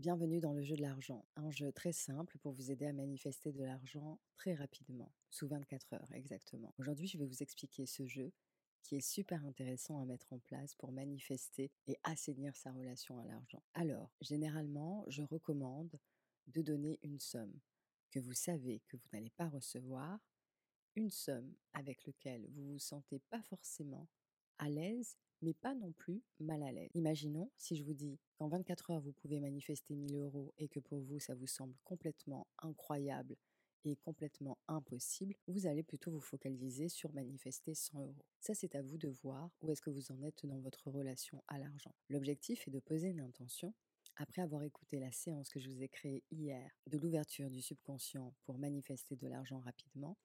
Bienvenue dans le jeu de l'argent, un jeu très simple pour vous aider à manifester de l'argent très rapidement, sous 24 heures exactement. Aujourd'hui, je vais vous expliquer ce jeu qui est super intéressant à mettre en place pour manifester et assainir sa relation à l'argent. Alors, généralement, je recommande de donner une somme que vous savez que vous n'allez pas recevoir, une somme avec laquelle vous vous sentez pas forcément à l'aise mais pas non plus mal à l'aise. Imaginons si je vous dis qu'en 24 heures, vous pouvez manifester 1000 euros et que pour vous, ça vous semble complètement incroyable et complètement impossible, vous allez plutôt vous focaliser sur manifester 100 euros. Ça, c'est à vous de voir où est-ce que vous en êtes dans votre relation à l'argent. L'objectif est de poser une intention. Après avoir écouté la séance que je vous ai créée hier de l'ouverture du subconscient pour manifester de l'argent rapidement,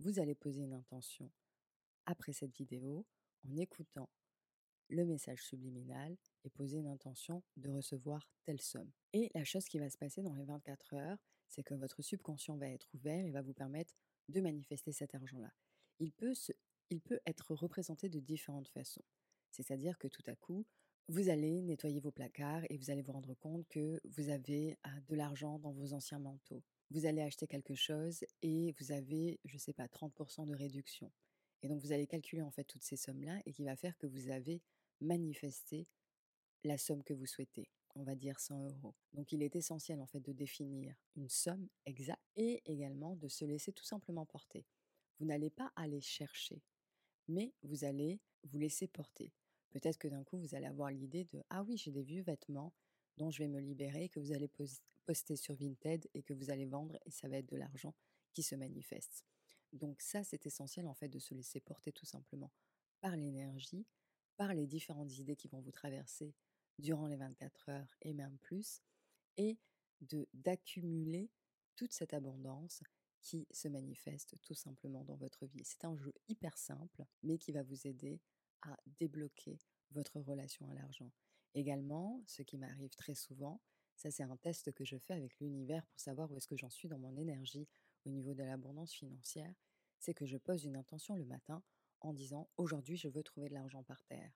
vous allez poser une intention après cette vidéo en écoutant le message subliminal et poser une intention de recevoir telle somme. Et la chose qui va se passer dans les 24 heures, c'est que votre subconscient va être ouvert et va vous permettre de manifester cet argent-là. Il peut, il peut être représenté de différentes façons. C'est-à-dire que tout à coup, vous allez nettoyer vos placards et vous allez vous rendre compte que vous avez ah, de l'argent dans vos anciens manteaux. Vous allez acheter quelque chose et vous avez, je ne sais pas, 30% de réduction. Et donc vous allez calculer en fait toutes ces sommes-là et qui va faire que vous avez manifester la somme que vous souhaitez, on va dire 100 euros. Donc il est essentiel en fait de définir une somme exacte et également de se laisser tout simplement porter. Vous n'allez pas aller chercher, mais vous allez vous laisser porter. Peut-être que d'un coup vous allez avoir l'idée de ah oui j'ai des vieux vêtements dont je vais me libérer, que vous allez poster sur Vinted et que vous allez vendre et ça va être de l'argent qui se manifeste. Donc ça c'est essentiel en fait de se laisser porter tout simplement par l'énergie par les différentes idées qui vont vous traverser durant les 24 heures et même plus, et de d'accumuler toute cette abondance qui se manifeste tout simplement dans votre vie. C'est un jeu hyper simple, mais qui va vous aider à débloquer votre relation à l'argent. Également, ce qui m'arrive très souvent, ça c'est un test que je fais avec l'univers pour savoir où est-ce que j'en suis dans mon énergie au niveau de l'abondance financière, c'est que je pose une intention le matin en disant aujourd'hui je veux trouver de l'argent par terre.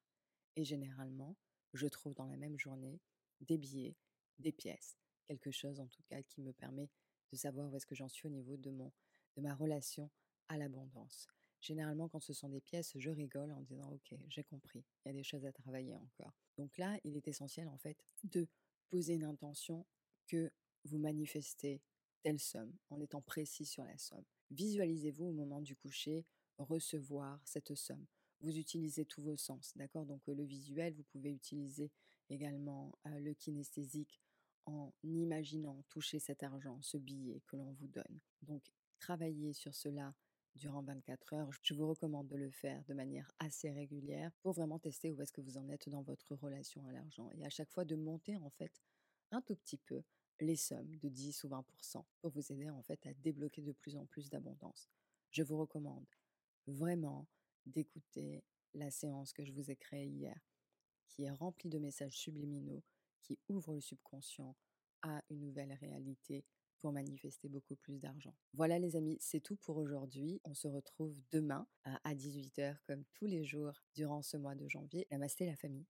Et généralement, je trouve dans la même journée des billets, des pièces, quelque chose en tout cas qui me permet de savoir où est-ce que j'en suis au niveau de, mon, de ma relation à l'abondance. Généralement, quand ce sont des pièces, je rigole en disant Ok, j'ai compris, il y a des choses à travailler encore. Donc là, il est essentiel en fait de poser une intention que vous manifestez telle somme en étant précis sur la somme. Visualisez-vous au moment du coucher recevoir cette somme. Vous utilisez tous vos sens, d'accord? Donc le visuel, vous pouvez utiliser également le kinesthésique en imaginant toucher cet argent, ce billet que l'on vous donne. Donc travaillez sur cela durant 24 heures. Je vous recommande de le faire de manière assez régulière pour vraiment tester où est-ce que vous en êtes dans votre relation à l'argent. Et à chaque fois de monter en fait un tout petit peu les sommes de 10 ou 20% pour vous aider en fait à débloquer de plus en plus d'abondance. Je vous recommande vraiment d'écouter la séance que je vous ai créée hier, qui est remplie de messages subliminaux, qui ouvre le subconscient à une nouvelle réalité pour manifester beaucoup plus d'argent. Voilà les amis, c'est tout pour aujourd'hui. On se retrouve demain à 18h comme tous les jours durant ce mois de janvier. Namasté la famille.